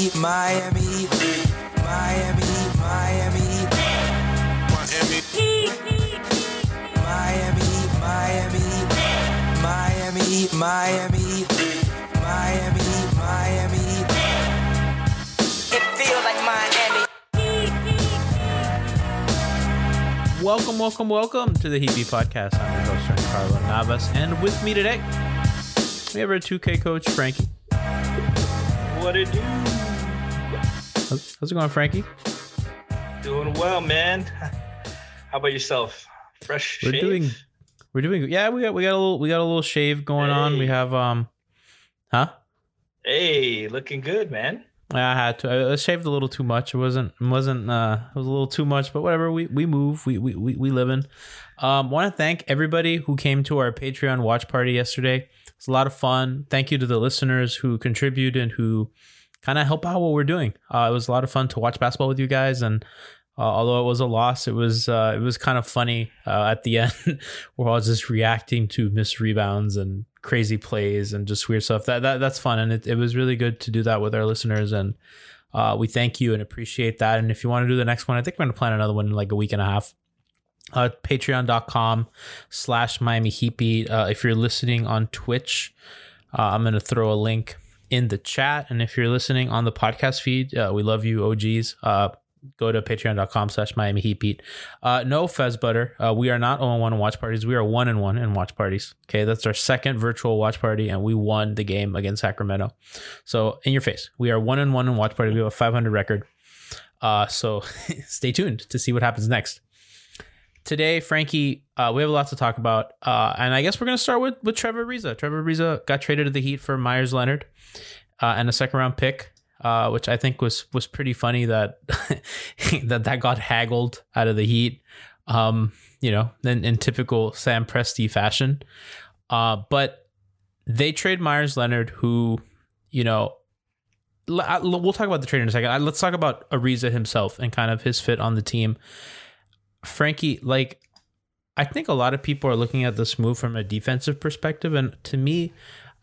Miami, Miami, Miami, Miami. Miami, Miami, Miami, Miami, Miami, Miami, It feels like Miami. Welcome, welcome, welcome to the Heat Beat Podcast. I'm your host, Carlo Navas, and with me today, we have our 2K coach, Franky. What it do? How's, it going, Franky? Doing well, man. How about yourself? Fresh We're shave? doing, we're doing, yeah. We got, we got a little, we got a little shave going on. We have, um, huh? Hey, looking good, man. I had to. I I shaved a little too much. It wasn't. It wasn't. Uh, it was a little too much. But whatever. We we move. We we we, we live in. Um, want to thank everybody who came to our Patreon watch party yesterday. It's a lot of fun. Thank you to the listeners who contribute and who kind of help out what we're doing. Uh, it was a lot of fun to watch basketball with you guys, and uh, although it was a loss, it was uh, it was kind of funny uh, at the end. we're all just reacting to missed rebounds and crazy plays and just weird stuff. That, that that's fun, and it, it was really good to do that with our listeners. And uh, we thank you and appreciate that. And if you want to do the next one, I think we're gonna plan another one in like a week and a half. Uh, Patreon.com slash Miami Heat Beat. Uh, if you're listening on Twitch, uh, I'm gonna throw a link in the chat. And if you're listening on the podcast feed, uh, we love you, OGs. Uh, go to patreon.com slash Miami Heat Beat. Uh, no Fez Butter. Uh, we are not 0 1 in watch parties. We are 1 and 1 in watch parties. Okay. That's our second virtual watch party, and we won the game against Sacramento. So, in your face, we are 1 and 1 in watch party. We have a 500 record. Uh, so, stay tuned to see what happens next. Today, Franky, uh, we have a lot to talk about. Uh, and I guess we're going to start with, with Trevor Ariza. Trevor Ariza got traded to the Heat for Meyers Leonard uh, and a second round pick uh, which I think was was pretty funny that that that got haggled out of the Heat. Um, you know, in, in typical Sam Presti fashion. Uh, but they trade Meyers Leonard, who, you know, I- we'll talk about the trade in a second. Uh, Let's talk about Ariza himself and kind of his fit on the team. Franky, like, I think a lot of people are looking at this move from a defensive perspective, and to me,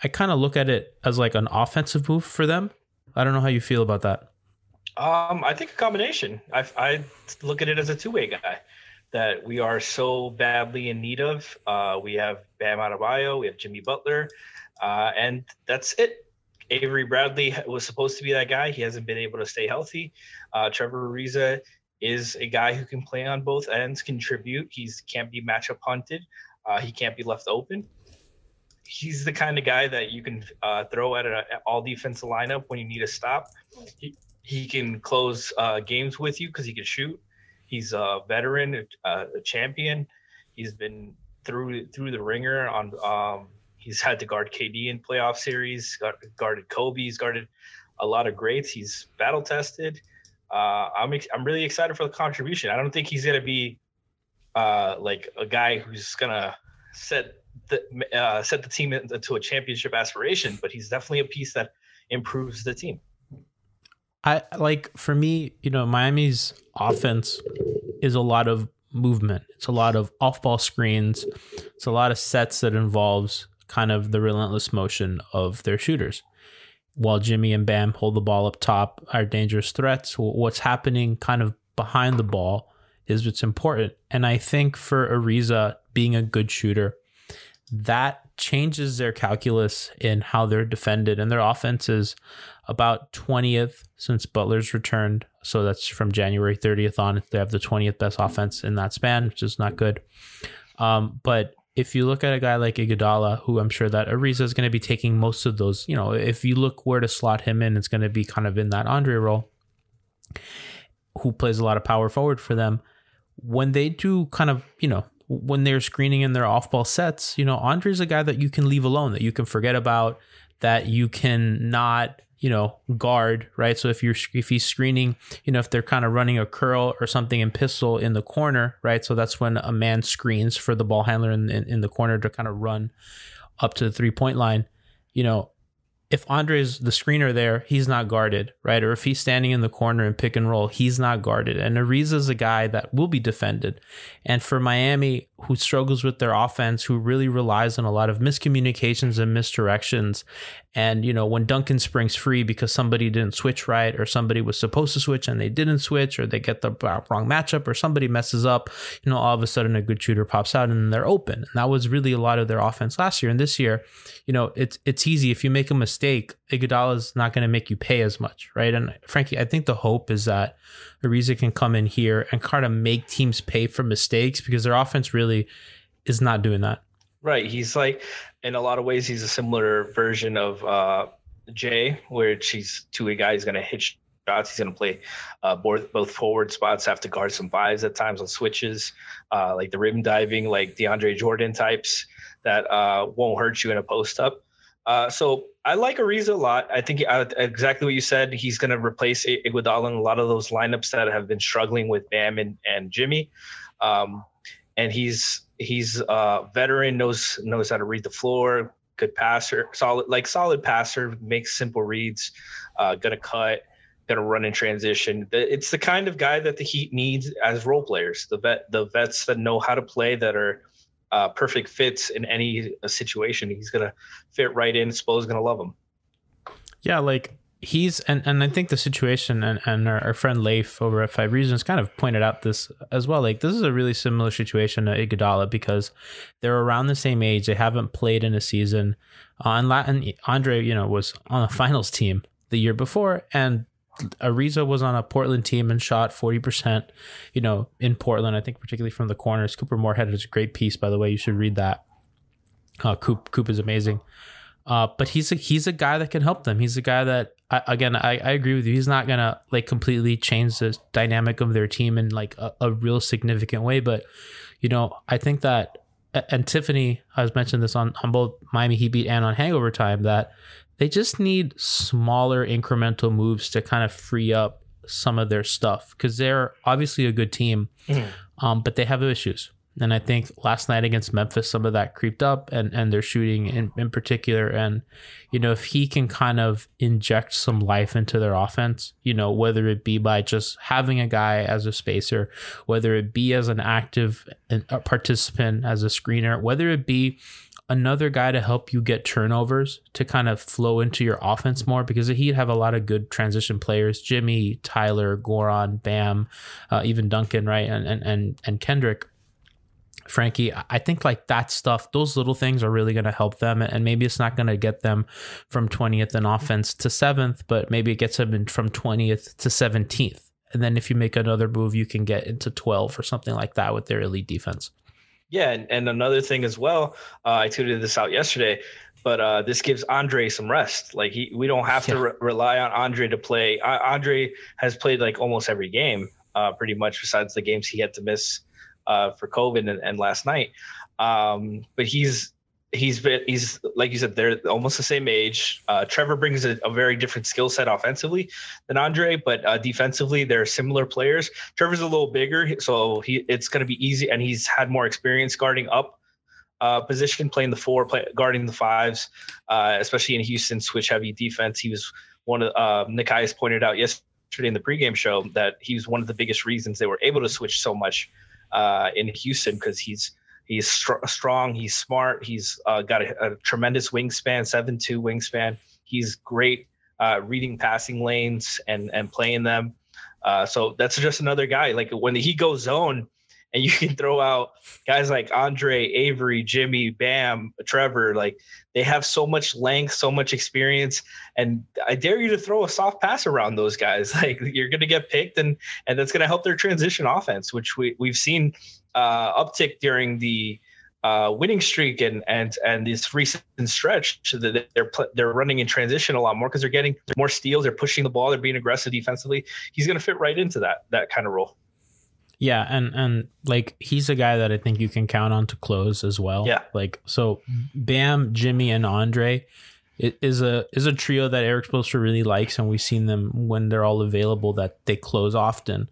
I kind of look at it as like an offensive move for them. I don't know how you feel about that. Um, I think a combination. I, I look at it as a two-way guy that we are so badly in need of. Uh, we have Bam Adebayo, we have Jimmy Butler, uh, and that's it. Avery Bradley was supposed to be that guy. He hasn't been able to stay healthy. Uh, Trevor Ariza is a guy who can play on both ends, contribute. He's can't be matchup hunted. Uh, he can't be left open. He's the kind of guy that you can uh, throw at an all defensive lineup when you need a stop. He, he can close uh, games with you because he can shoot. He's a veteran, a, a champion. He's been through through the ringer on. Um, he's had to guard KD in playoff series, guarded Kobe, he's guarded a lot of greats. He's battle tested. Uh, I'm ex- I'm really excited for the contribution. I don't think he's gonna be uh, like a guy who's gonna set the uh, set the team into a championship aspiration, but he's definitely a piece that improves the team. I like for me, you know, Miami's offense is a lot of movement. It's a lot of off-ball screens. It's a lot of sets that involves kind of the relentless motion of their shooters. While Jimmy and Bam hold the ball up top, are dangerous threats. What's happening kind of behind the ball is what's important. And I think for Ariza being a good shooter, that changes their calculus in how they're defended. And their offense is about 20th since Butler's returned. So that's from January 30th on. They have the 20th best offense in that span, which is not good. Um, but if you look at a guy like Iguodala, who I'm sure that Ariza is going to be taking most of those, you know, if you look where to slot him in, it's going to be kind of in that Andre role, who plays a lot of power forward for them. When they do kind of, you know, when they're screening in their off ball sets, you know, Andre's a guy that you can leave alone, that you can forget about, that you can not, you know, guard, right? So if you're if he's screening, you know, if they're kind of running a curl or something in pistol in the corner, right? So that's when a man screens for the ball handler in, in, in the corner to kind of run up to the three point line. You know, if Andre's the screener there, he's not guarded, right? Or if he's standing in the corner and pick and roll, he's not guarded. And Ariza's a guy that will be defended. And for Miami, who struggles with their offense, who really relies on a lot of miscommunications and misdirections, and, you know, when Duncan springs free because somebody didn't switch right, or somebody was supposed to switch and they didn't switch, or they get the wrong matchup, or somebody messes up, you know, all of a sudden a good shooter pops out and they're open. And that was really a lot of their offense last year. And this year, you know, it's it's easy. If you make a mistake, Iguodala is not going to make you pay as much, right? And frankly, I think the hope is that Ariza can come in here and kind of make teams pay for mistakes because their offense really is not doing that. Right. He's like, in a lot of ways, he's a similar version of uh, Jae, where he's two-way guy. He's going to hit shots. He's going to play uh, both, both forward spots, have to guard some fives at times on switches, uh, like the rim diving, like DeAndre Jordan types that uh, won't hurt you in a post up. Uh, so I like Ariza a lot. I think uh, exactly what you said. He's going to replace Iguodala in a lot of those lineups that have been struggling with Bam and, and Jimmy. Um, and he's he's a veteran, knows knows how to read the floor, good passer, solid like solid passer, makes simple reads, uh, gonna cut, gonna run in transition. It's the kind of guy that the Heat needs as role players. The vet the vets that know how to play that are uh, perfect fits in any uh, situation. He's gonna fit right in. Spo's gonna love him. Yeah, like he's and, and I think the situation and, and our, our, friend Leif over at Five Reasons kind of pointed out this as well. Like this is a really similar situation to Iguodala because they're around the same age. They haven't played in a season. Uh, and, and Andre, you know, was on a finals team the year before, and Ariza was on a Portland team and shot 40%, you know, in Portland, I think particularly from the corners. Couper Moorhead is a great piece, by the way. You should read that. Uh, Coop, Coop is amazing. Uh, but he's a, he's a guy that can help them. He's a guy that I, again I, I agree with you. He's not gonna like completely change the dynamic of their team in like a, a real significant way. But you know I think that and Tiffany has mentioned this on on both Miami Heat beat and on Hangover Time that they just need smaller incremental moves to kind of free up some of their stuff because they're obviously a good team, mm-hmm. um, but they have issues. And I think last night against Memphis, some of that creeped up and, and their shooting in, in particular. And, you know, if he can kind of inject some life into their offense, you know, whether it be by just having a guy as a spacer, whether it be as an active participant, as a screener, whether it be another guy to help you get turnovers to kind of flow into your offense more because he'd have a lot of good transition players Jimmy, Tyler, Goran, Bam, uh, even Duncan, right? And, and, and, and Kendrick Franky, I think like that stuff, those little things are really going to help them. And maybe it's not going to get them from 20th in offense to seventh, but maybe it gets them from 20th to 17th. And then if you make another move, you can get into 12 or something like that with their elite defense. Yeah. And, and another thing as well, uh, I tweeted this out yesterday, but uh, this gives Andre some rest. Like he, we don't have yeah. to re- rely on Andre to play. Uh, Andre has played like almost every game, uh, pretty much, besides the games he had to miss uh, for COVID and, and last night. Um, but he's he's been he's like you said they're almost the same age. Uh, Trevor brings a, a very different skill set offensively than Andre, but uh, defensively they're similar players. Trevor's a little bigger, so he it's going to be easy, and he's had more experience guarding up uh, position, playing the four, play, guarding the fives, uh, especially in Houston, switch heavy defense. He was one of uh, Nekias pointed out yesterday in the pregame show that he was one of the biggest reasons they were able to switch so much uh, in Houston because he's he's str- strong, he's smart, he's uh, got a, a, tremendous wingspan, seven two wingspan. He's great uh, reading passing lanes and and playing them. Uh, so that's just another guy. Like when he goes zone, and you can throw out guys like Andre, Avery, Jimmy, Bam, Trevor. Like they have so much length, so much experience, and I dare you to throw a soft pass around those guys. Like you're going to get picked, and and that's going to help their transition offense, which we we've seen uh, uptick during the uh, winning streak and and and this recent stretch so that they're they're running in transition a lot more because they're getting more steals, they're pushing the ball, they're being aggressive defensively. He's going to fit right into that that kind of role. Yeah, and and like he's a guy that I think you can count on to close as well. Yeah. Like so Bam, Jimmy and Andre is a is a trio that Erik Spoelstra really likes and we've seen them when they're all available that they close often.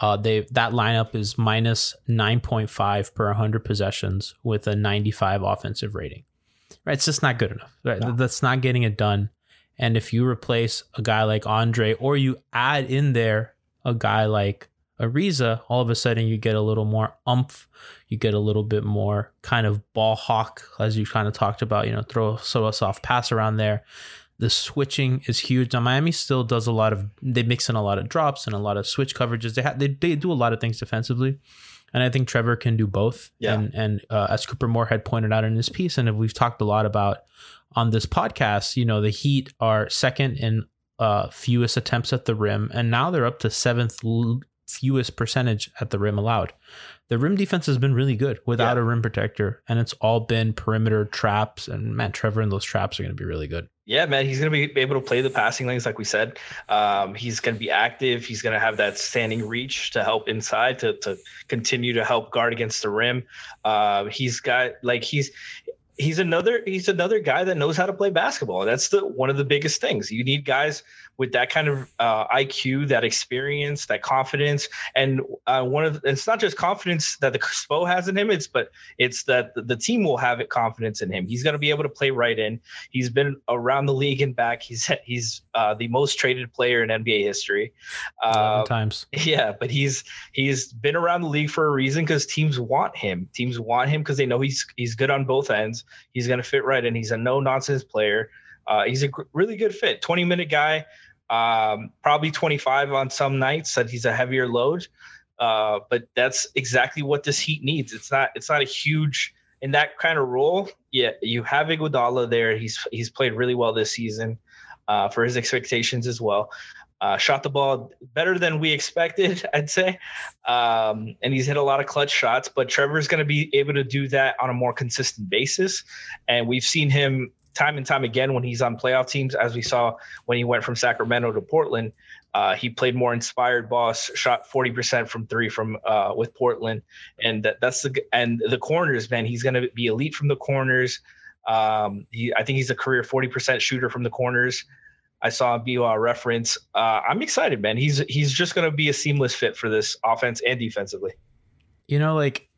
Uh they that lineup is minus 9.5 per 100 possessions with a 95 offensive rating. Right? It's just not good enough. Right? No. That's not getting it done. And if you replace a guy like Andre or you add in there a guy like Ariza, all of a sudden you get a little more umph. You get a little bit more kind of ball hawk, as you kind of talked about, you know, throw, throw a soft pass around there. The switching is huge. Now, Miami still does a lot of, they mix in a lot of drops and a lot of switch coverages. They, have they, they do a lot of things defensively. And I think Trevor can do both. Yeah. And, and uh, as Couper Moorhead pointed out in his piece, and we've talked a lot about on this podcast, you know, the Heat are second in uh, fewest attempts at the rim, and now they're up to seventh fewest percentage at the rim allowed. The rim defense has been really good without yeah. a rim protector, and it's all been perimeter traps. And Matt Trevor and those traps are going to be really good. Yeah, man, he's going to be able to play the passing lanes, like we said. Um, he's going to be active. He's going to have that standing reach to help inside to to continue to help guard against the rim. Uh, he's got like he's he's another he's another guy that knows how to play basketball. That's the one of the biggest things. You need guys with that kind of uh, IQ, that experience, that confidence, and uh, one of it's not just confidence that the Spo has in him. It's but it's that the team will have it confidence in him. He's going to be able to play right in. He's been around the league and back. He's he's uh, the most traded player in NBA history. Uh, times. Yeah, but he's he's been around the league for a reason because teams want him. Teams want him because they know he's he's good on both ends. He's going to fit right in. He's a no nonsense player. Uh, he's a really good fit. 20 minute guy um, probably 25 on some nights that he's a heavier load. Uh, but that's exactly what this Heat needs. It's not it's not a huge in that kind of role. Yeah, you have Iguodala there. He's he's played really well this season uh, for his expectations as well. Uh, shot the ball better than we expected, I'd say, um, and he's hit a lot of clutch shots. But Trevor's going to be able to do that on a more consistent basis, and we've seen him time and time again when he's on playoff teams, as we saw when he went from Sacramento to Portland. Uh, he played more inspired boss, shot 40% from three from uh, with Portland, and that, that's the and the corners, man. He's going to be elite from the corners. Um, he, I think he's a career 40% shooter from the corners. I saw a BOR reference. Uh, I'm excited, man. He's he's just going to be a seamless fit for this offense and defensively. You know, like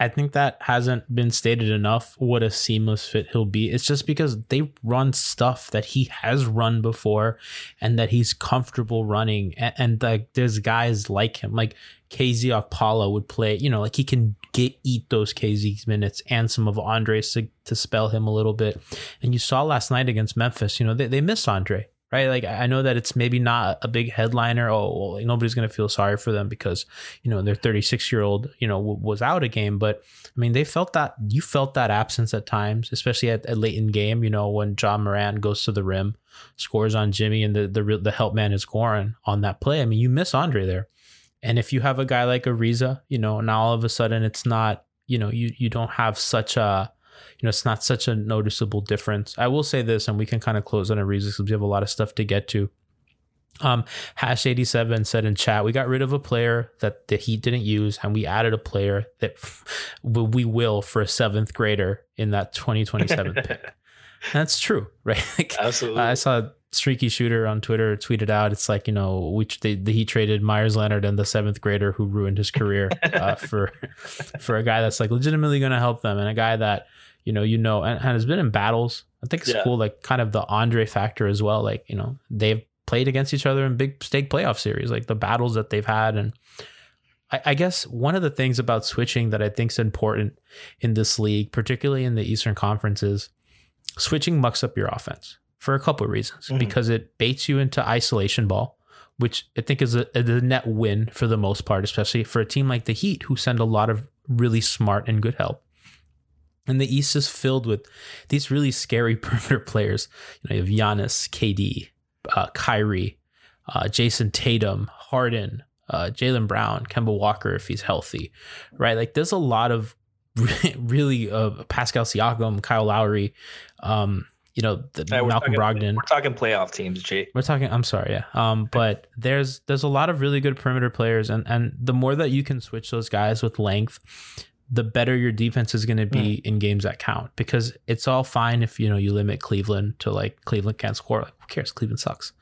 I think that hasn't been stated enough what a seamless fit he'll be. It's just because they run stuff that he has run before and that he's comfortable running. And, and like there's guys like him, like KZ Okpala would play, you know, like he can get eat those KZ minutes and some of Andre's to, to spell him a little bit. And you saw last night against Memphis, you know, they, they missed Andre right? Like I know that it's maybe not a big headliner. Oh, well, nobody's gonna feel sorry for them because you know their 36 year old you know w- was out a game. But I mean, they felt that you felt that absence at times, especially at, at late in game. You know when Ja Morant goes to the rim, scores on Jimmy, and the the the help man is Goran on that play. I mean, you miss Andre there. And if you have a guy like Ariza, you know, now all of a sudden it's not, you know, you you don't have such a you know, it's not such a noticeable difference. I will say this, and we can kind of close on a reason because we have a lot of stuff to get to. Um, Hash eighty seven said in chat, we got rid of a player that the Heat didn't use, and we added a player that we will for a seventh grader in that twenty twenty seven pick. That's true, right? Like, Absolutely. I saw Streaky Shooter on Twitter tweeted out, it's like you know, which they, the, he traded Meyers Leonard and the seventh grader who ruined his career uh, for for a guy that's like legitimately going to help them, and a guy that you know you know and, and has been in battles. I think it's Yeah. cool, like kind of the Andre factor as well. Like you know, they've played against each other in big stake playoff series, like the battles that they've had, and I, I guess one of the things about switching that I think is important in this league, particularly in the Eastern Conference, is switching mucks up your offense for a couple of reasons. Mhm. Because it baits you into isolation ball, which I think is a, a net win for the most part, especially for a team like the Heat, who send a lot of really smart and good help. And the East is filled with these really scary perimeter players. You know, you have Giannis, KD, uh, Kyrie, uh, Jayson Tatum, Harden, uh, Jaylen Brown, Kemba Walker if he's healthy, right? Like there's a lot of really uh, Pascal Siakam, Kyle Lowry, um, you know, the, Yeah, Malcolm talking- Brogdon. We're talking playoff teams, Jay. We're talking. I'm sorry, yeah. Um, but there's there's a lot of really good perimeter players, and and the more that you can switch those guys with length, the better your defense is going to be in games that count. Because it's all fine if you know you limit Cleveland to like Cleveland can't score. Like, who cares? Cleveland sucks.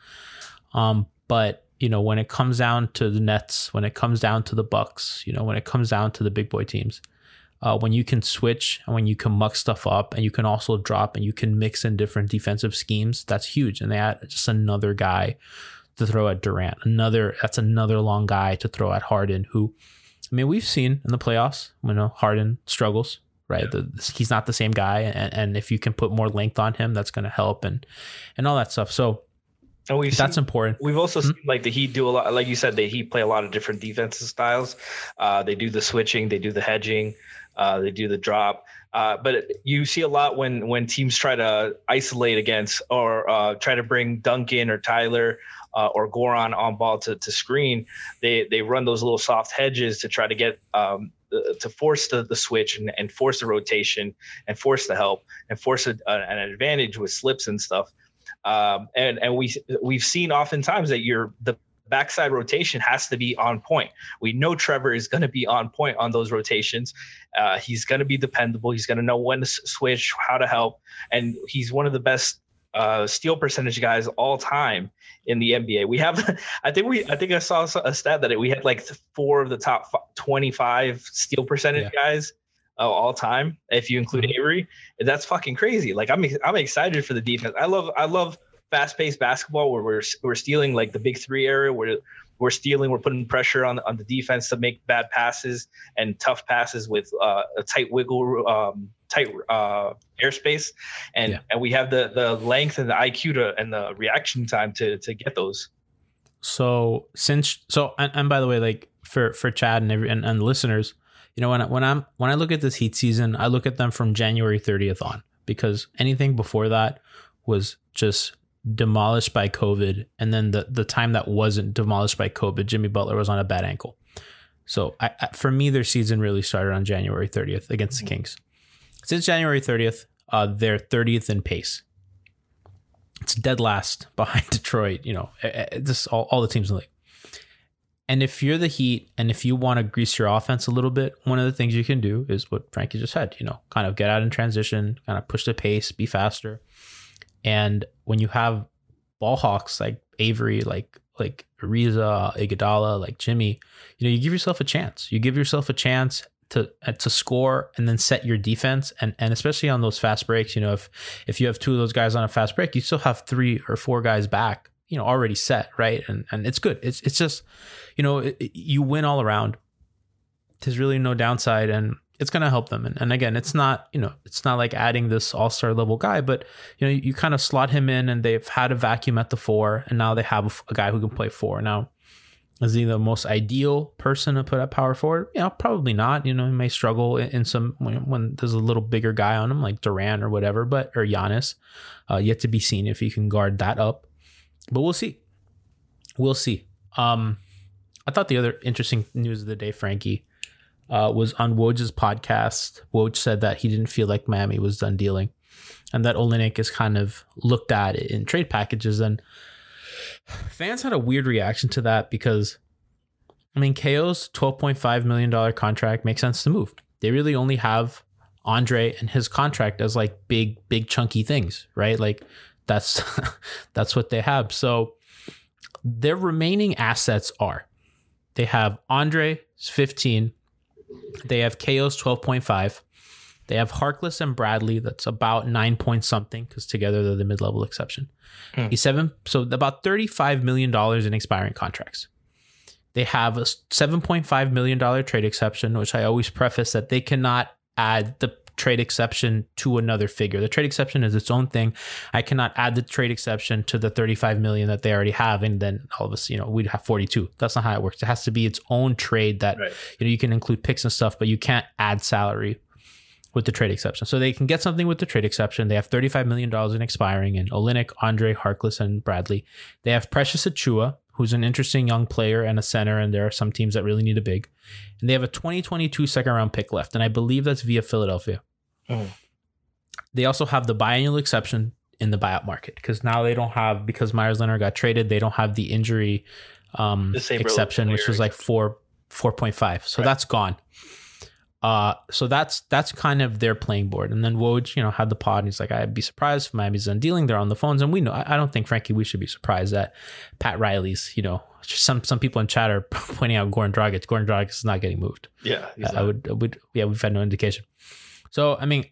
Um, but you know when it comes down to the Nets, when it comes down to the Bucks, you know when it comes down to the big boy teams, uh, when you can switch and when you can muck stuff up and you can also drop and you can mix in different defensive schemes, that's huge. And they add just another guy to throw at Durant. Another that's another long guy to throw at Harden. Who, I mean, we've seen in the playoffs, you know, Harden struggles. Right, the, he's not the same guy, and, and if you can put more length on him, that's going to help, and and all that stuff. So And we've that's seen, important. we've also Hmm? seen like the Heat do a lot. Like you said, they Heat play a lot of different defensive styles. Uh, they do the switching, they do the hedging, uh, they do the drop. Uh, but you see a lot when when teams try to isolate against or uh, try to bring Duncan or Tyler uh, or Goran on ball to, to screen. They they run those little soft hedges to try to get um, to force the, the switch and, and force the rotation and force the help and force a, an advantage with slips and stuff. Um, and and we we've seen oftentimes that your the backside rotation has to be on point. We know Trevor is going to be on point on those rotations. Uh, he's going to be dependable. He's going to know when to switch, how to help, and he's one of the best uh, steal percentage guys all time in the NBA. We have, I think we, I think I saw a stat that we had like four of the top fi- 25 steal percentage guys uh, all time. If you include Avery, that's fucking crazy. Like I'm, I'm excited for the defense. I love, I love fast paced basketball where we're, we're stealing like the big three area where we're stealing, we're putting pressure on on the defense to make bad passes and tough passes with uh, a tight wiggle, um, tight uh, airspace, and and we have the the length and the IQ to and the reaction time to to get those. So since so and, and by the way, like for for Chad and every and, and listeners, you know when I, when I'm when I look at this Heat season, I look at them from January 30th on because anything before that was just demolished by COVID, and then the the time that wasn't demolished by COVID, Jimmy Butler was on a bad ankle. So I, I, for me, their season really started on January 30th against the Kings. Since January 30th, uh, they're 30th in pace. It's dead last behind Detroit. You know, this all, all the teams in the league. And if you're the Heat, and if you want to grease your offense a little bit, one of the things you can do is what Franky just said. You know, kind of get out in transition, kind of push the pace, be faster. And when you have ball hawks like Avery, like like Ariza, Iguodala, like Jimmy, you know, you give yourself a chance. You give yourself a chance to uh, to score and then set your defense and and especially on those fast breaks, you know, if if you have two of those guys on a fast break, you still have three or four guys back, you know, already set, right? And and it's good. It's it's just, you know, it, you win all around. There's really no downside and it's going to help them. And, and again, it's not, you know, it's not like adding this all-star level guy, but you know, you, kind of slot him in and they've had a vacuum at the four and now they have a, guy who can play four. Now, is he the most ideal person to put at power forward? You know, probably not. You know, he may struggle in, in some when, when there's a little bigger guy on him, like Durant or whatever, but or Giannis. Uh, yet to be seen if he can guard that up. But we'll see. We'll see. Um, I thought the other interesting news of the day, Franky, uh, was on Woj's podcast. Woj said that he didn't feel like Miami was done dealing, and that Olynyk is kind of looked at in trade packages. And fans had a weird reaction to that because I mean KO's twelve point five million dollar contract makes sense to move. They really only have Andre and his contract as like big, big chunky things, right? Like that's that's what they have. So their remaining assets are they have Andre 15, they have KO's 12.5, they have Harkless and Bradley, that's about nine point something, because together they're the mid-level exception. Hmm. He's seven, so about $35 million in expiring contracts. They have a $7.5 million trade exception, which I always preface that they cannot add the trade exception to another figure. The trade exception is its own thing. I cannot add the trade exception to the 35 million that they already have, and then all of us, you know, we'd have 42. That's not how it works. It has to be its own trade that Right. you know you can include picks and stuff, but you can't add salary with the trade exception. So they can get something with the trade exception. They have $35 million in expiring in Olynyk, Andre, Harkless, and Bradley. They have Precious Achiuwa, who's an interesting young player and a center, and there are some teams that really need a big. And they have a 2022 second round pick left, and I believe that's via Philadelphia. Oh. They also have the biannual exception in the buyout market because now they don't have because Meyers Leonard got traded, they don't have the injury um, Disabled exception, which was like four four point five. So that's gone. Uh, so that's that's kind of their playing board. And then Woj, you know, had the pod and he's like, I'd be surprised if Miami's done dealing. They're on the phones, and we know. I, I don't think, Franky, we should be surprised that Pat Riley's. You know, some some people in chat are pointing out Goran Dragic. Goran Dragic is not getting moved. Yeah, he's I would, I would, yeah, we've had no indication. So, I mean,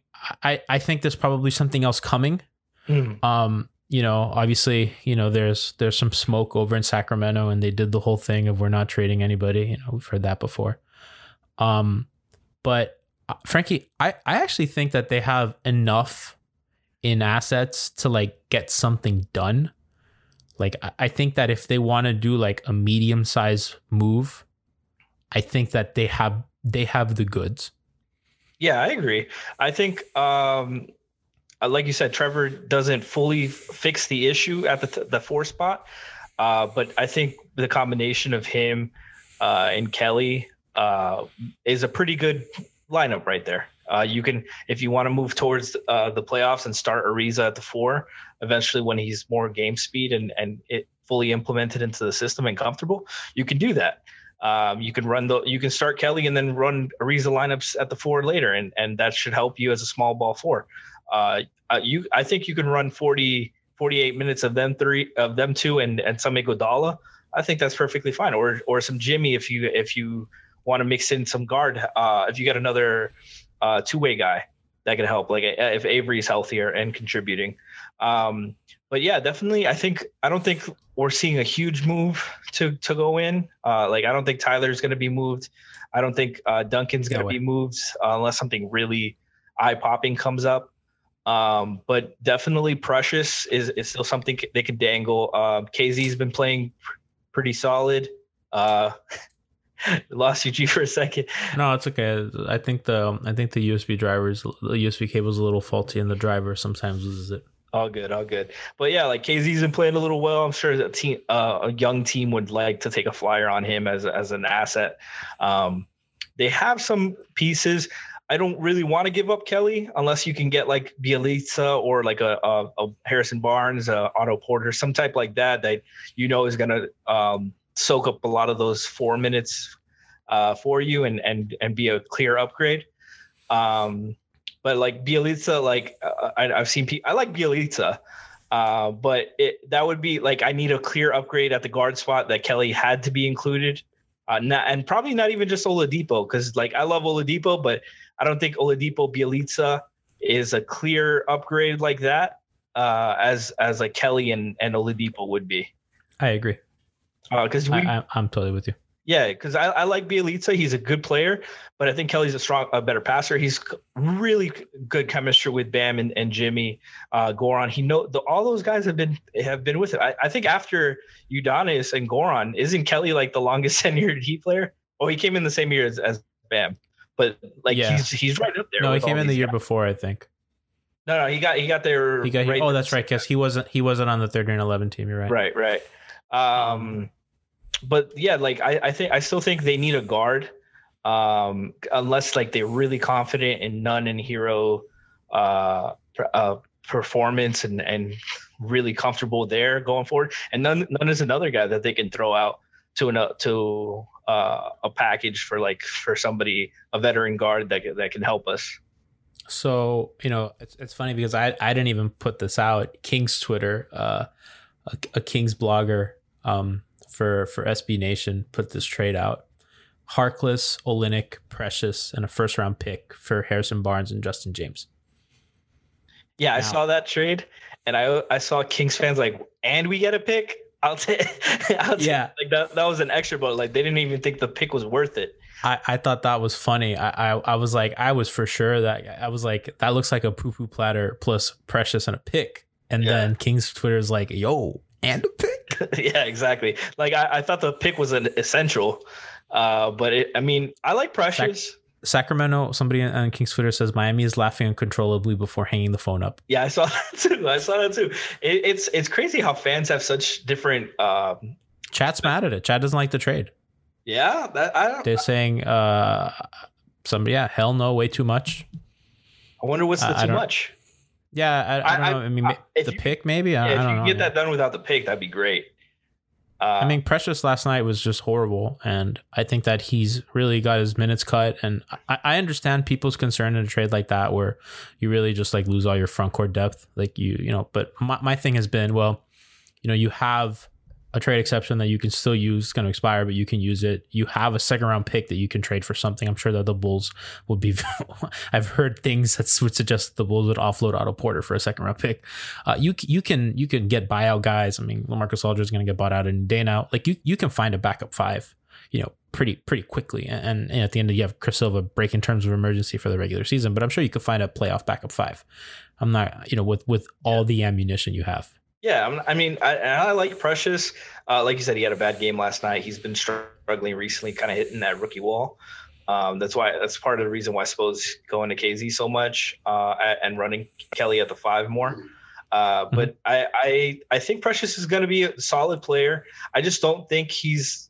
I, I think there's probably something else coming. Mhm. Um, you know, obviously, you know, there's there's some smoke over in Sacramento, and they did the whole thing of we're not trading anybody. You know, we've heard that before. Um, but uh, Franky, I I actually think that they have enough in assets to like get something done. Like I, I think that if they want to do like a medium size move, I think that they have they have the goods. Yeah, I agree. I think, um, uh, like you said, Trevor doesn't fully fix the issue at the t- the four spot, uh, but I think the combination of him uh, and Kelly uh, is a pretty good lineup right there. Uh, you can, if you want to move towards uh, the playoffs and start Ariza at the four, eventually when he's more game speed and and it fully implemented into the system and comfortable, you can do that. Um, you can run the you can start Kelly and then run Ariza lineups at the four later, and and that should help you as a small ball four. Uh, uh, you I think you can run 40, 48 minutes of them three of them two and and some Iguodala. I think that's perfectly fine. Or or some Jimmy if you if you want to mix in some guard. Uh, if you got another uh, two way guy that could help, like if Avery's healthier and contributing. Um, but yeah, definitely. I think I don't think we're seeing a huge move to to go in. Uh, like I don't think Tyler's going to be moved. I don't think uh, Duncan's going to be moved uh, unless something really eye popping comes up. Um, but definitely Precious is is still something they could dangle. Uh, KZ's been playing pr- pretty solid. Uh, lost UG for a second. No, it's okay. I think the I think the USB drivers the USB cable's a little faulty, and the driver sometimes loses it. All good, all good. But yeah, like KZ's been playing a little well. I'm sure a team, uh, a young team would like to take a flyer on him as as an asset. Um, they have some pieces. I don't really want to give up Kelly unless you can get like Bjelica or like a, a, a Harrison Barnes, a Otto Porter, some type like that that you know is gonna um, soak up a lot of those four minutes uh, for you and and and be a clear upgrade. Um, but like Bjelica, like uh, I, I've seen people. I like Bjelica, uh, but it that would be like I need a clear upgrade at the guard spot that Kelly had to be included, uh, not, and probably not even just Oladipo because like I love Oladipo, but I don't think Oladipo Bjelica is a clear upgrade like that uh, as as like Kelly and and Oladipo would be I agree. because we I, I'm totally with you. Yeah, because I, I like Bjelica. He's a good player, but I think Kelly's a strong, a better passer. He's really good chemistry with Bam and, and Jimmy, uh, Goran. He know the, all those guys have been have been with him. I, I think after Udonis and Goran, isn't Kelly like the longest tenured Heat player? Oh, he came in the same year as, as Bam, but like Yeah. he's he's right up there. No, he came in the these year guys. before, I think. No, no, he got he got there. He got. right oh, that's right. Because he wasn't. He wasn't on the third and eleven team. You're right. Right, right. Um, but yeah, like I, I think I still think they need a guard. Um, unless like they're really confident in Nunn and Herro uh, uh performance and and really comfortable there going forward. And Nunn is another guy that they can throw out to an to uh, a package for like for somebody a veteran guard that that can help us. So you know, it's, it's funny because I I didn't even put this out. King's Twitter, uh, a, a King's blogger, um, for for SB Nation put this trade out. Harkless, Olynyk, Precious, and a first round pick for Harrison Barnes and Justin James. Yeah, I saw that trade, and I I saw Kings fans like, and we get a pick. I'll take. I'll take Yeah. like that. That was an extra, but like they didn't even think the pick was worth it. I, I thought that was funny. I, I I was like, I was for sure that I was like, that looks like a poo poo platter plus Precious and a pick. And Yeah. then King's Twitter is like, yo, and a pick. yeah, exactly. Like I, I thought the pick was an essential, uh, but it, I mean, I like Precious. Sacramento, somebody on King's Twitter says Miami is laughing uncontrollably before hanging the phone up. Yeah, I saw that too. I saw that too. It, it's it's crazy how fans have such different. Um, Chad's mad at it. Chad doesn't like the trade. yeah, that I don't. They're saying, uh, some yeah, hell no, way too much. I wonder what's the I- I too don't- much. Yeah, I, I I- don't know. I mean, I- the pick maybe. I, Yeah, I if you know. can get that done without the pick, that'd be great. Uh, I mean, Precious last night was just horrible, and I think that he's really got his minutes cut. And I, I understand people's concern in a trade like that, where you really just like lose all your front court depth, like you, you know. But my, my thing has been, well, you know, you have a trade exception that you can still use, it's going to expire, but you can use it. You have a second round pick that you can trade for something. I'm sure that the Bulls would be. I've heard things that would suggest the Bulls would offload Otto Porter for a second round pick. Uh, you you can you can get buyout guys. I mean, LaMarcus Aldridge is going to get bought out in a day now. Like you you can find a backup five, you know, pretty pretty quickly. And, and at the end, you have Chris Silva break in terms of emergency for the regular season. But I'm sure you could find a playoff backup five. I'm not, you know, with with all the ammunition you have. Yeah, I'm- I mean, I, and I like Precious. Uh, like you said, he had a bad game last night. He's been struggling recently, kind of hitting that rookie wall. Um, that's why that's part of the reason why I suppose going to KZ so much uh, and running Kelly at the five more. Uh, but I, I I think Precious is going to be a solid player. I just don't think he's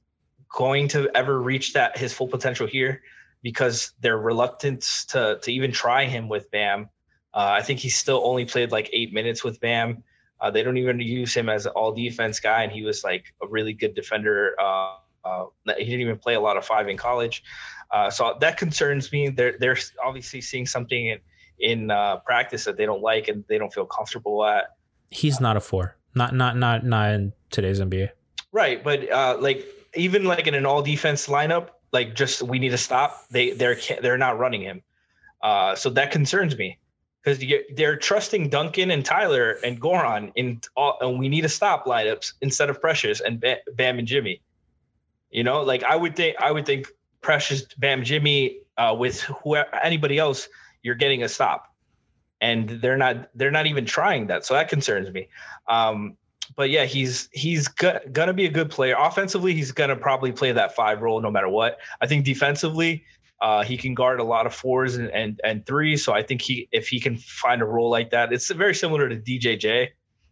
going to ever reach that his full potential here because they're reluctant to to even try him with Bam. Uh, I think he's still only played like eight minutes with Bam. Uh, they don't even use him as an all defense guy, and he was like a really good defender. Uh, uh, he didn't even play a lot of five in college, uh, so that concerns me. They're they're obviously seeing something in in uh, practice that they don't like and they don't feel comfortable at. He's not a four. Not not not not in today's NBA. Right, but uh, like even like in an all defense lineup, like just we need to stop. They they're they're not running him, uh, so that concerns me because they're trusting Duncan and Tyler and Goran in all, and we need to stop lineups instead of Precious and Bam and Jimmy. You know, like I would think I would think Precious, Bam, Jimmy uh, with whoever anybody else, you're getting a stop, and they're not they're not even trying that. So that concerns me. Um, but yeah, he's he's go- gonna be a good player. Offensively, he's gonna probably play that five role no matter what. I think defensively, uh, he can guard a lot of fours and, and and threes. So I think he if he can find a role like that, it's very similar to DJJ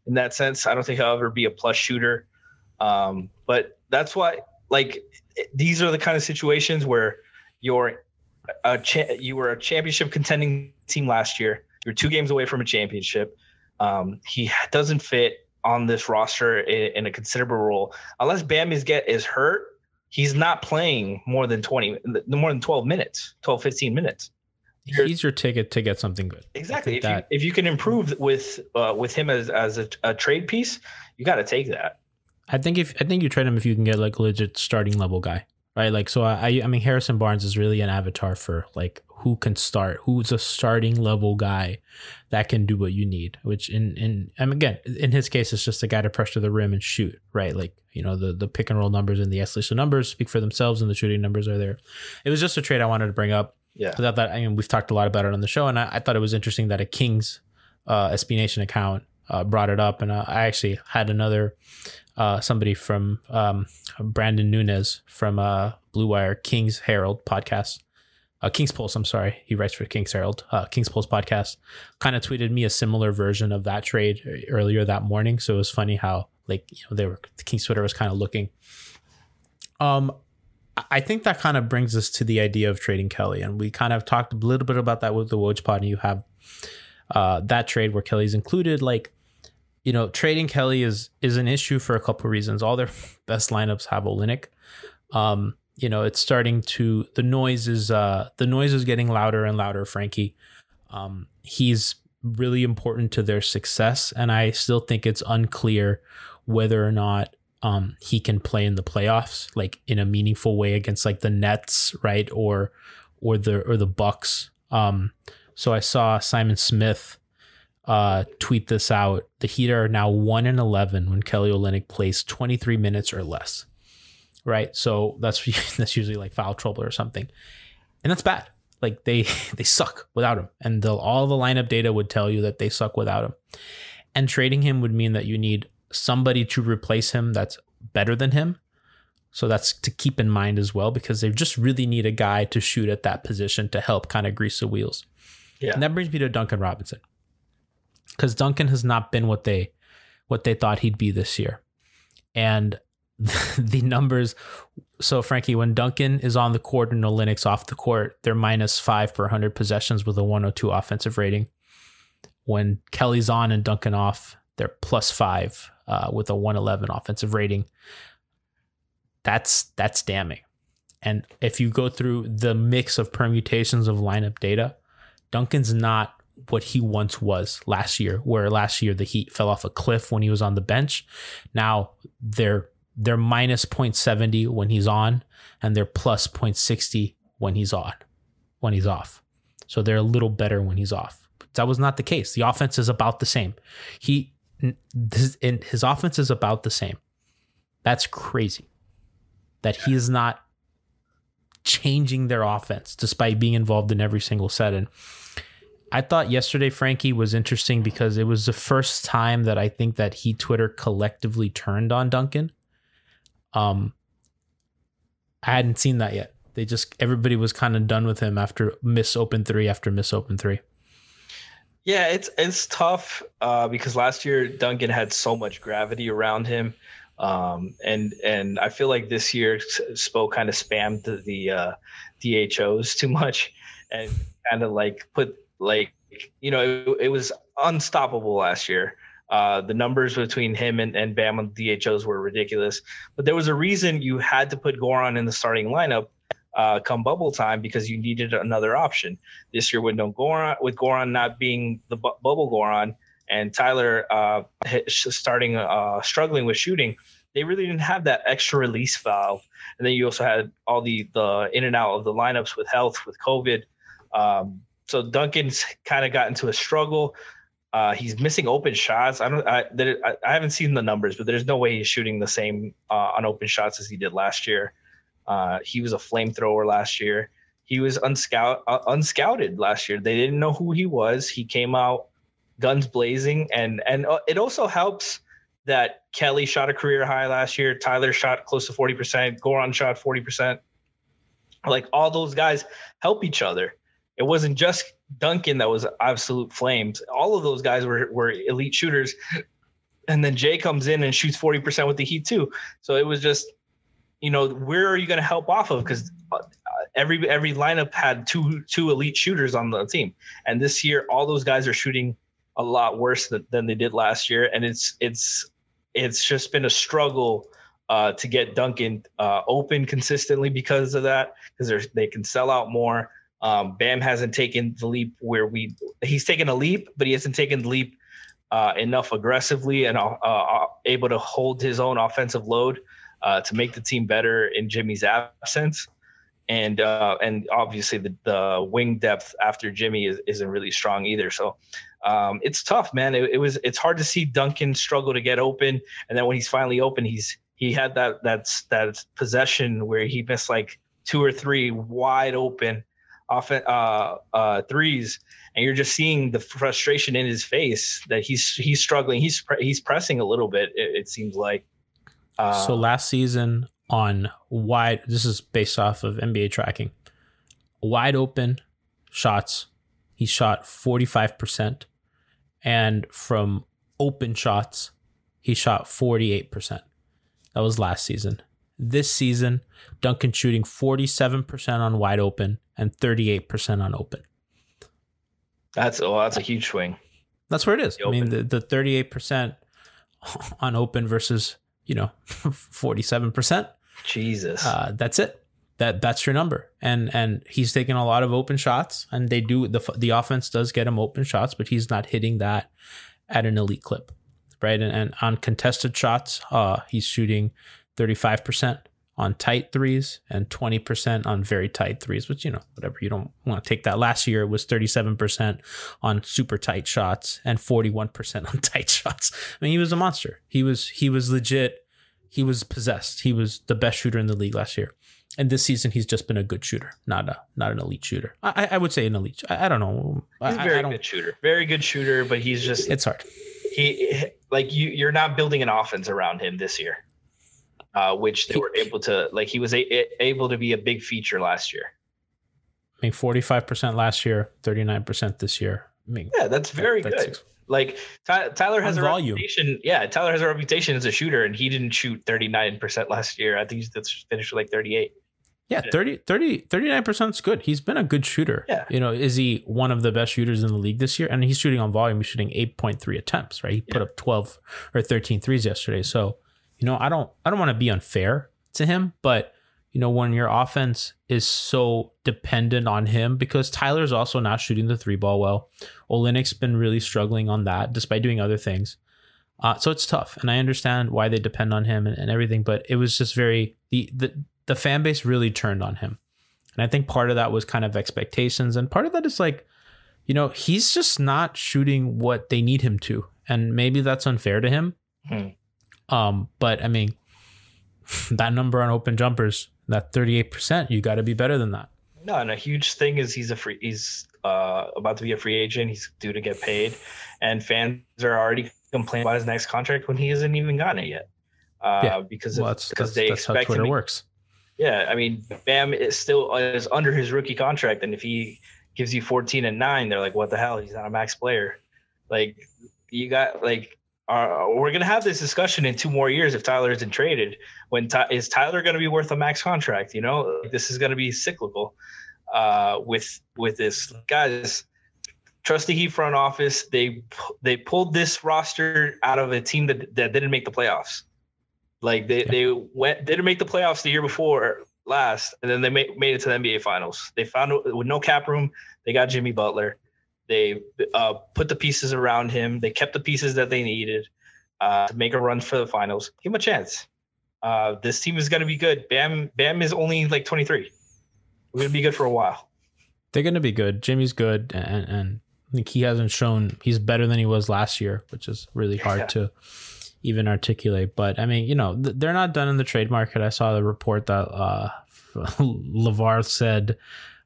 in that sense. I don't think he'll ever be a plus shooter. Um, but that's why like these are the kind of situations where you're a cha- you were a championship contending team last year. You're two games away from a championship. Um, he doesn't fit on this roster in, in a considerable role unless Bam is get is hurt. He's not playing more than 20 more than 12 minutes, 12 15 minutes. You're- He's your ticket to get something good. Exactly. If think you, if you can improve with uh, with him as as a, a trade piece, you got to take that. I think if I think you trade him if you can get like a legit starting level guy, right? Like so, I I mean Harrison Barnes is really an avatar for like who can start, who's a starting level guy that can do what you need. Which in in mean again in his case it's just a guy to pressure the rim and shoot, right? Like you know the the pick and roll numbers and the isolation numbers speak for themselves, and the shooting numbers are there. It was just a trade I wanted to bring up. Yeah. Without that, I mean we've talked a lot about it on the show, and I, I thought it was interesting that a Kings uh, SB Nation account uh, brought it up, and uh, I actually had another uh, somebody from um, Brandon Nunez from uh, Blue Wire King's Herald podcast, uh, King's Pulse. I'm sorry, he writes for King's Herald, uh, King's Pulse podcast. Kind of tweeted me a similar version of that trade earlier that morning. So it was funny how like you know they were King's Twitter was kind of looking. Um, I- think that kind of brings us to the idea of trading Kelly, and we kind of talked a little bit about that with the Woj pod, and you have uh, that trade where Kelly's included. Like, you know, trading Kelly is is an issue for a couple of reasons. All their best lineups have Olynyk. Um, you know, it's starting to the noise is uh the noise is getting louder and louder, Franky. Um, he's really important to their success, and I still think it's unclear whether or not um he can play in the playoffs, like in a meaningful way against like the Nets, right? Or or the or the Bucks. Um, so I saw Simon Smith uh, tweet this out. The Heat are now one and eleven when Kelly Olynyk plays twenty three minutes or less. Right, so that's that's usually like foul trouble or something, and that's bad. Like they they suck without him, and all the lineup data would tell you that they suck without him. And trading him would mean that you need somebody to replace him that's better than him. So that's to keep in mind as well because they just really need a guy to shoot at that position to help kind of grease the wheels. Yeah. And that brings me to Duncan Robinson. Because Duncan has not been what they what they thought he'd be this year. And the numbers so Franky, when Duncan is on the court and Olynyk off the court, they're minus five per hundred possessions with a 102 offensive rating. When Kelly's on and Duncan off, they're plus five uh, with a 111 offensive rating. That's that's damning. And if you go through the mix of permutations of lineup data, Duncan's not what he once was last year, where last year the Heat fell off a cliff when he was on the bench. Now they're they're minus 0.70 when he's on, and they're plus 0.60 when he's on, when he's off. So they're a little better when he's off. That was not the case. The offense is about the same. He his, his offense is about the same. That's crazy. That he is not changing their offense despite being involved in every single set. And I thought yesterday Franky was interesting because it was the first time that I think that he Twitter collectively turned on Duncan. Um, I hadn't seen that yet. They just everybody was kind of done with him after miss open three after miss open three. Yeah, it's it's tough uh, because last year Duncan had so much gravity around him, um, and and I feel like this year Spo kind of spammed the, uh, DHOs too much, and kind of like put like you know it, it was unstoppable last year. Uh, the numbers between him and, and Bam on DHOs were ridiculous, but there was a reason you had to put Goran in the starting lineup uh, come bubble time because you needed another option. This year with no Goran, with Goran not being the bu- bubble Goran and Tyler uh, starting uh, struggling with shooting, they really didn't have that extra release valve. And then you also had all the the in and out of the lineups with health with COVID. Um, so Duncan's kind of got into a struggle. Uh, he's missing open shots. I don't. I, there, I, I haven't seen the numbers, but there's no way he's shooting the same uh, on open shots as he did last year. Uh, he was a flamethrower last year. He was unscout uh, unscouted last year. They didn't know who he was. He came out guns blazing, and and uh, it also helps that Kelly shot a career high last year. Tyler shot close to forty percent. Goran shot forty percent. Like all those guys help each other. It wasn't just Duncan that was absolute flames. All of those guys were were elite shooters. And then Jae comes in and shoots 40% with the Heat too. So it was just, you know, where are you going to help off of? Because uh, every every lineup had two two elite shooters on the team, and this year all those guys are shooting a lot worse than, than they did last year, and it's it's it's just been a struggle uh, to get Duncan uh, open consistently because of that, because they can sell out more. Um, Bam hasn't taken the leap where we he's taken a leap, but he hasn't taken the leap uh, enough aggressively and uh, uh, able to hold his own offensive load uh, to make the team better in Jimmy's absence. And uh, and obviously the, the wing depth after Jimmy is, isn't really strong either. So um, it's tough, man. It, it was it's hard to see Duncan struggle to get open, and then when he's finally open, he's he had that that's that possession where he missed like two or three wide open off uh, uh, threes, and you're just seeing the frustration in his face that he's he's struggling. He's he's pressing a little bit. It, it seems like. Uh, so last season on wide, this is based off of NBA tracking. Wide open shots, he shot forty five percent, and from open shots, he shot forty eight percent. That was last season. This season, Duncan shooting 47% on wide open and 38% on open. That's oh, that's a huge swing. That's where it is. I mean, the, the 38% on open versus you know forty seven percent. Jesus. Uh, that's it. That that's your number, and and he's taking a lot of open shots, and they do the the offense does get him open shots, but he's not hitting that at an elite clip, right? And, and on contested shots, uh, he's shooting thirty five percent on tight threes and 20% on very tight threes, which, you know, whatever, you don't want to take that. Last year it was 37% on super tight shots and 41% on tight shots. I mean, he was a monster. He was, he was legit. He was possessed. He was the best shooter in the league last year. And this season, he's just been a good shooter, not a not an elite shooter. I, I would say an elite. I, I don't know. He's a I, very I good shooter. Very good shooter, but he's just It's hard. he like you you're not building an offense around him this year uh which they were able to like he was a, able to be a big feature last year I mean, forty five percent last year, thirty nine percent this year. I mean, yeah that's very that's- good like Ty- tyler has a volume. reputation yeah tyler has a reputation as a shooter and he didn't shoot 39% last year i think he's finished with like 38 Yeah, 30, 30, 39% is good. He's been a good shooter. Yeah. You know, is he one of the best shooters in the league this year? And he's shooting on volume. He's shooting 8.3 attempts, right? He put up 12 or 13 threes yesterday. So, you know, I don't I don't want to be unfair to him, but you know, when your offense is so dependent on him, because Tyler's also not shooting the three ball well. Olynyk's been really struggling on that, despite doing other things. Uh, so it's tough, and I understand why they depend on him and, and everything. But it was just very the the the fan base really turned on him, and I think part of that was kind of expectations, and part of that is like, you know, he's just not shooting what they need him to, and maybe that's unfair to him. Hmm. Um, but I mean, that number on open jumpers, that thirty eight percent, you got to be better than that. No, and a huge thing is he's a free. He's uh, about to be a free agent. He's due to get paid, and fans are already complaining about his next contract when he hasn't even gotten it yet. Uh, Yeah. because Well, that's because that's, they that's how expect Twitter him. works. Yeah, I mean, Bam is still is under his rookie contract, and if he gives you 14 and nine, they're like, "What the hell? He's not a max player." Like, you got like, uh, we're gonna have this discussion in two more years if Tyler isn't traded. When Ty- is Tyler gonna be worth a max contract? You know, this is gonna be cyclical. Uh, with with this guys, trust the Heat front office. They they pulled this roster out of a team that that didn't make the playoffs. Like they, they went didn't make the playoffs the year before last, and then they made, made it to the NBA Finals. They found with no cap room, they got Jimmy Butler. They uh, put the pieces around him. They kept the pieces that they needed uh, to make a run for the finals. Give him a chance. Uh, this team is going to be good. Bam Bam is only like 23. We're going to be good for a while. They're going to be good. Jimmy's good, and, and I think he hasn't shown he's better than he was last year, which is really hard Yeah. to even articulate. But I mean, you know, th- they're not done in the trade market. I saw the report that uh, LaVar said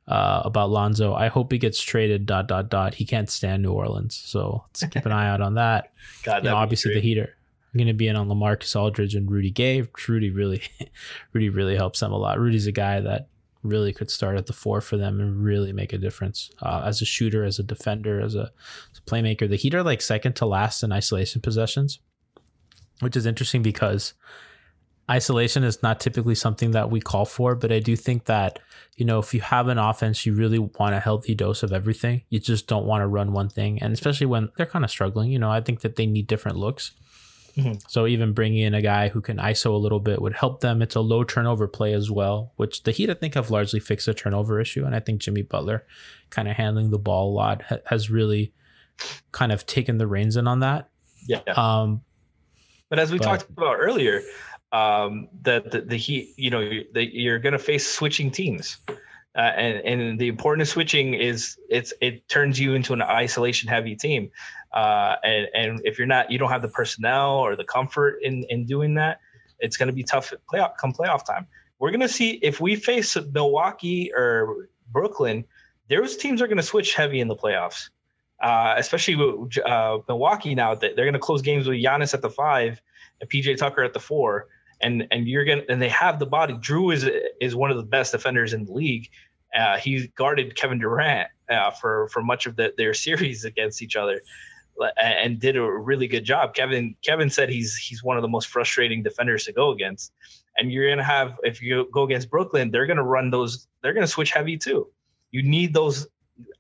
uh, about Lonzo. I hope he gets traded. Dot dot dot. He can't stand New Orleans, so let's keep an eye out on that. God, You know, obviously the great. Heat are going to be in on LaMarcus Aldridge and Rudy Gay. Rudy really, Rudy really helps them a lot. Rudy's a guy that really could start at the four for them and really make a difference uh, as a shooter, as a defender, as a, as a playmaker. The Heat are like second to last in isolation possessions, which is interesting because isolation is not typically something that we call for. But I do think that you know if you have an offense, you really want a healthy dose of everything. You just don't want to run one thing, and especially when they're kind of struggling. You know, I think that they need different looks. Mhm. So even bringing in a guy who can ISO a little bit would help them. It's a low turnover play as well, which the Heat I think have largely fixed the turnover issue, and I think Jimmy Butler, kind of handling the ball a lot, ha- has really kind of taken the reins in on that. Yeah. Um, But as we But- talked about earlier, um, that the, the Heat, you know, that you're going to face switching teams, uh, and and the importance of switching is it's it turns you into an isolation heavy team, uh, and and if you're not, you don't have the personnel or the comfort in in doing that, it's going to be tough at playoff come playoff time. We're going to see if we face Milwaukee or Brooklyn, those teams are going to switch heavy in the playoffs. Uh, especially with uh, Milwaukee now that they're going to close games with Giannis at the five and PJ Tucker at the four, and and you're gonna and they have the body. Jrue is is one of the best defenders in the league. Uh, he guarded Kevin Durant uh, for for much of the, their series against each other, and did a really good job. Kevin Kevin said he's he's one of the most frustrating defenders to go against. And you're gonna have if you go against Brooklyn, they're gonna run those. They're gonna switch heavy too. You need those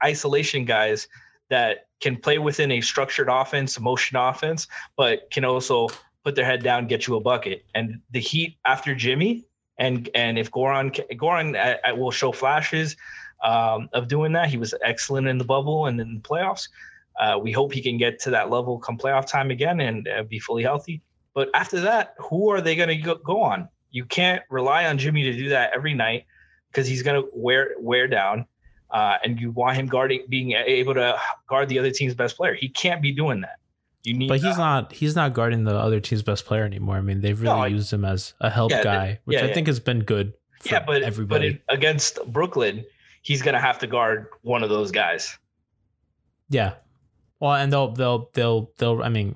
isolation guys that can play within a structured offense, motion offense, but can also put their head down, get you a bucket. And the Heat after Jimmy, and and if Goran Goran uh, uh, will show flashes um, of doing that, he was excellent in the bubble and in the playoffs. Uh, we hope he can get to that level come playoff time again and uh, be fully healthy. But after that, who are they going to go, go on? You can't rely on Jimmy to do that every night because he's going to wear wear down. Uh, and you want him guarding, being able to guard the other team's best player. He can't be doing that. But he's not he's not guarding the other team's best player anymore. I mean, they've really No, I- used him as a help Yeah, guy, which yeah, I yeah. think has been good for yeah, but everybody. but against Brooklyn, he's going to have to guard one of those guys. Yeah. Well, and they'll they'll they'll they'll I mean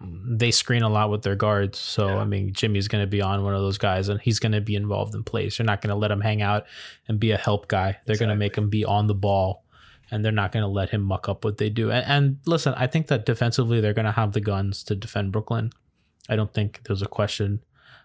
they screen a lot with their guards. So. I mean Jimmy's gonna be on one of those guys and he's gonna be involved in plays. They're not gonna let him hang out and be a help guy. They're gonna make him be on the ball and they're not gonna let him muck up what they do. And, and listen, I think that defensively they're gonna have the guns to defend Brooklyn. I don't think there's a question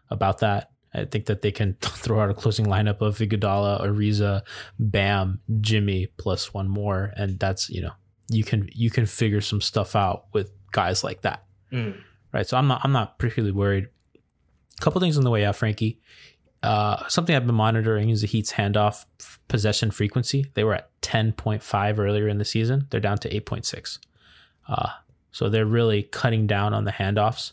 about that. I think that they can throw out a closing lineup of Iguodala, Ariza, Bam, Jimmy plus one more, and that's you know you can you can figure some stuff out with guys like that, Mm. right? So I'm not I'm not particularly worried. A couple things on the way out, Franky. Uh, something I've been monitoring is the Heat's handoff possession frequency. They were at 10.5 earlier in the season. They're down to 8.6. Uh, so they're really cutting down on the handoffs.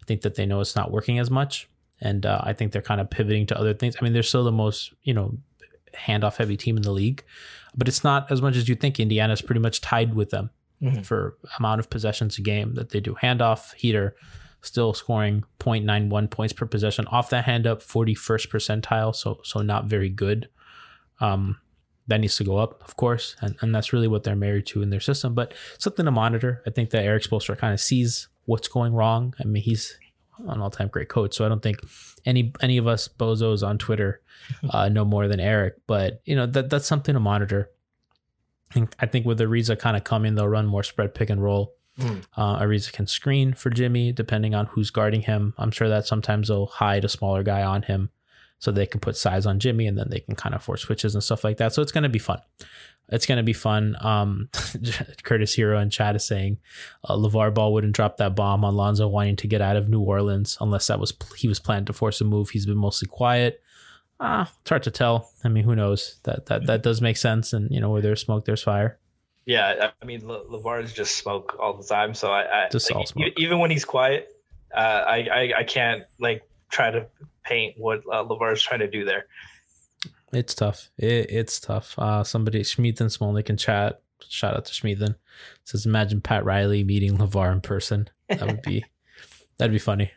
I think that they know it's not working as much, and uh, I think they're kind of pivoting to other things. I mean, they're still the most you know handoff heavy team in the league, but it's not as much as you think. Indiana's pretty much tied with them Mhm. for amount of possessions a game that they do. Handoff heater still scoring 0.91 points per possession off that hand up 41st percentile so so not very good. Um that needs to go up of course and, and that's really what they're married to in their system but something to monitor. I think that Erik Spoelstra kind of sees what's going wrong. I mean he's an all-time great coach so i don't think any any of us bozos on twitter uh, know more than Erik but you know that that's something to monitor. I think, I think with Ariza kind of coming, they'll run more spread pick and roll. Mm. Uh, Ariza can screen for Jimmy depending on who's guarding him. I'm sure that sometimes they'll hide a smaller guy on him so they can put size on Jimmy and then they can kind of force switches and stuff like that. So it's going to be fun. It's going to be fun. Um, Curtis Hero and Chad is saying uh, LaVar Ball wouldn't drop that bomb on Lonzo wanting to get out of New Orleans unless that was he was planning to force a move. He's been mostly quiet. Ah, it's hard to tell. I mean, who knows? That that that does make sense. And you know, where there's smoke, there's fire. Yeah, I mean, Le- LaVar is just smoke all the time. So I, I Just like, all smoke. even when he's quiet, uh, I, I I can't like try to paint what uh, LaVar is trying to do there. It's tough. It, it's tough. Uh, somebody, Schmeathan Smolnik in chat. Shout out to Schmeathan. Says, imagine Pat Riley meeting LaVar in person. That would be, that'd be funny.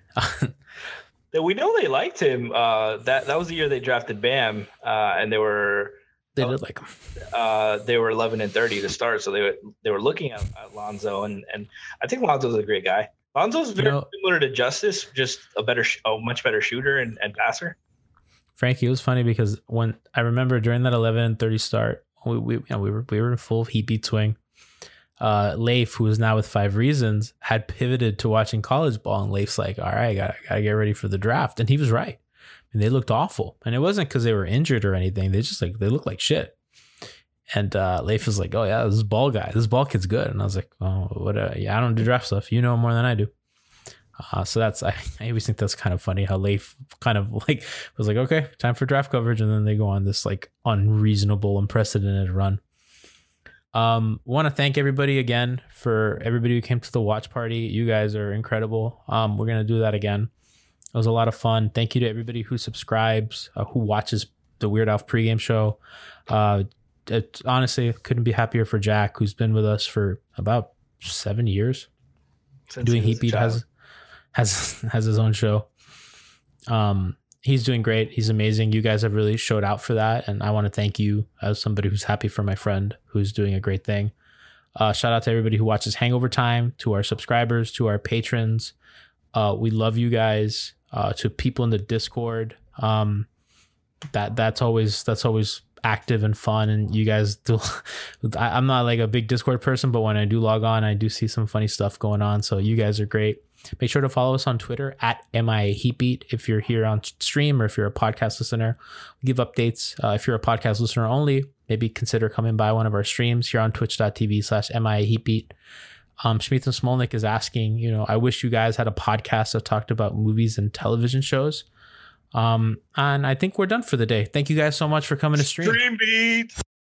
We know they liked him. Uh, that that was the year they drafted Bam, uh, and they were they Oh. did like him. uh, they were 11 and 30 to start. So they were they were looking at, at Lonzo, and and I think Lonzo's a great guy. Lonzo's very know- similar to Justise, just a better, a much better shooter and, and passer. Franky, it was funny because when I remember during that 11 and 30 start, we, we, you know, we were, we were in full heat beat swing. Uh, Leif, who is now with Five Reasons, had pivoted to watching college ball, and Leif's like, "All right, gotta, gotta get ready for the draft," and he was right. And they looked awful, and it wasn't because they were injured or anything. They just like they looked like shit. And uh, Leif was like, "Oh yeah, this ball guy, this ball kid's good." And I was like, "Oh, what? Uh, yeah, I don't do draft stuff. You know more than I do." Uh, so that's I, I always think that's kind of funny how Leif kind of like was like, okay, time for draft coverage, and then they go on this like unreasonable, unprecedented run. Um, want to thank everybody again for everybody who came to the watch party. You guys are incredible. Um, we're gonna do that again. It was a lot of fun. Thank you to everybody who subscribes, uh, who watches the Weird Alf pregame show. Uh, it, honestly, couldn't be happier for Jack, who's been with us for about seven years since doing he Heat Beat has has has his own show. Um, he's doing great. He's amazing. You guys have really showed out for that, and I want to thank you as somebody who's happy for my friend who's doing a great thing. Uh, shout out to everybody who watches Hangover Time, to our subscribers, to our patrons. Uh, we love you guys. Uh, to people in the Discord, um, that that's always that's always active and fun. And you guys do. I, I'm not like a big Discord person, but when I do log on, I do see some funny stuff going on. So you guys are great. Make sure to follow us on Twitter at MIA Heatbeat if you're here on stream or if you're a podcast listener. Give updates. Uh, if you're a podcast listener only, maybe consider coming by one of our streams here on twitch.tv slash MIA Heatbeat. Um, and Smolnik is asking, you know, I wish you guys had a podcast that talked about movies and television shows. Um, and I think we're done for the day. Thank you guys so much for coming to stream. Dream beats.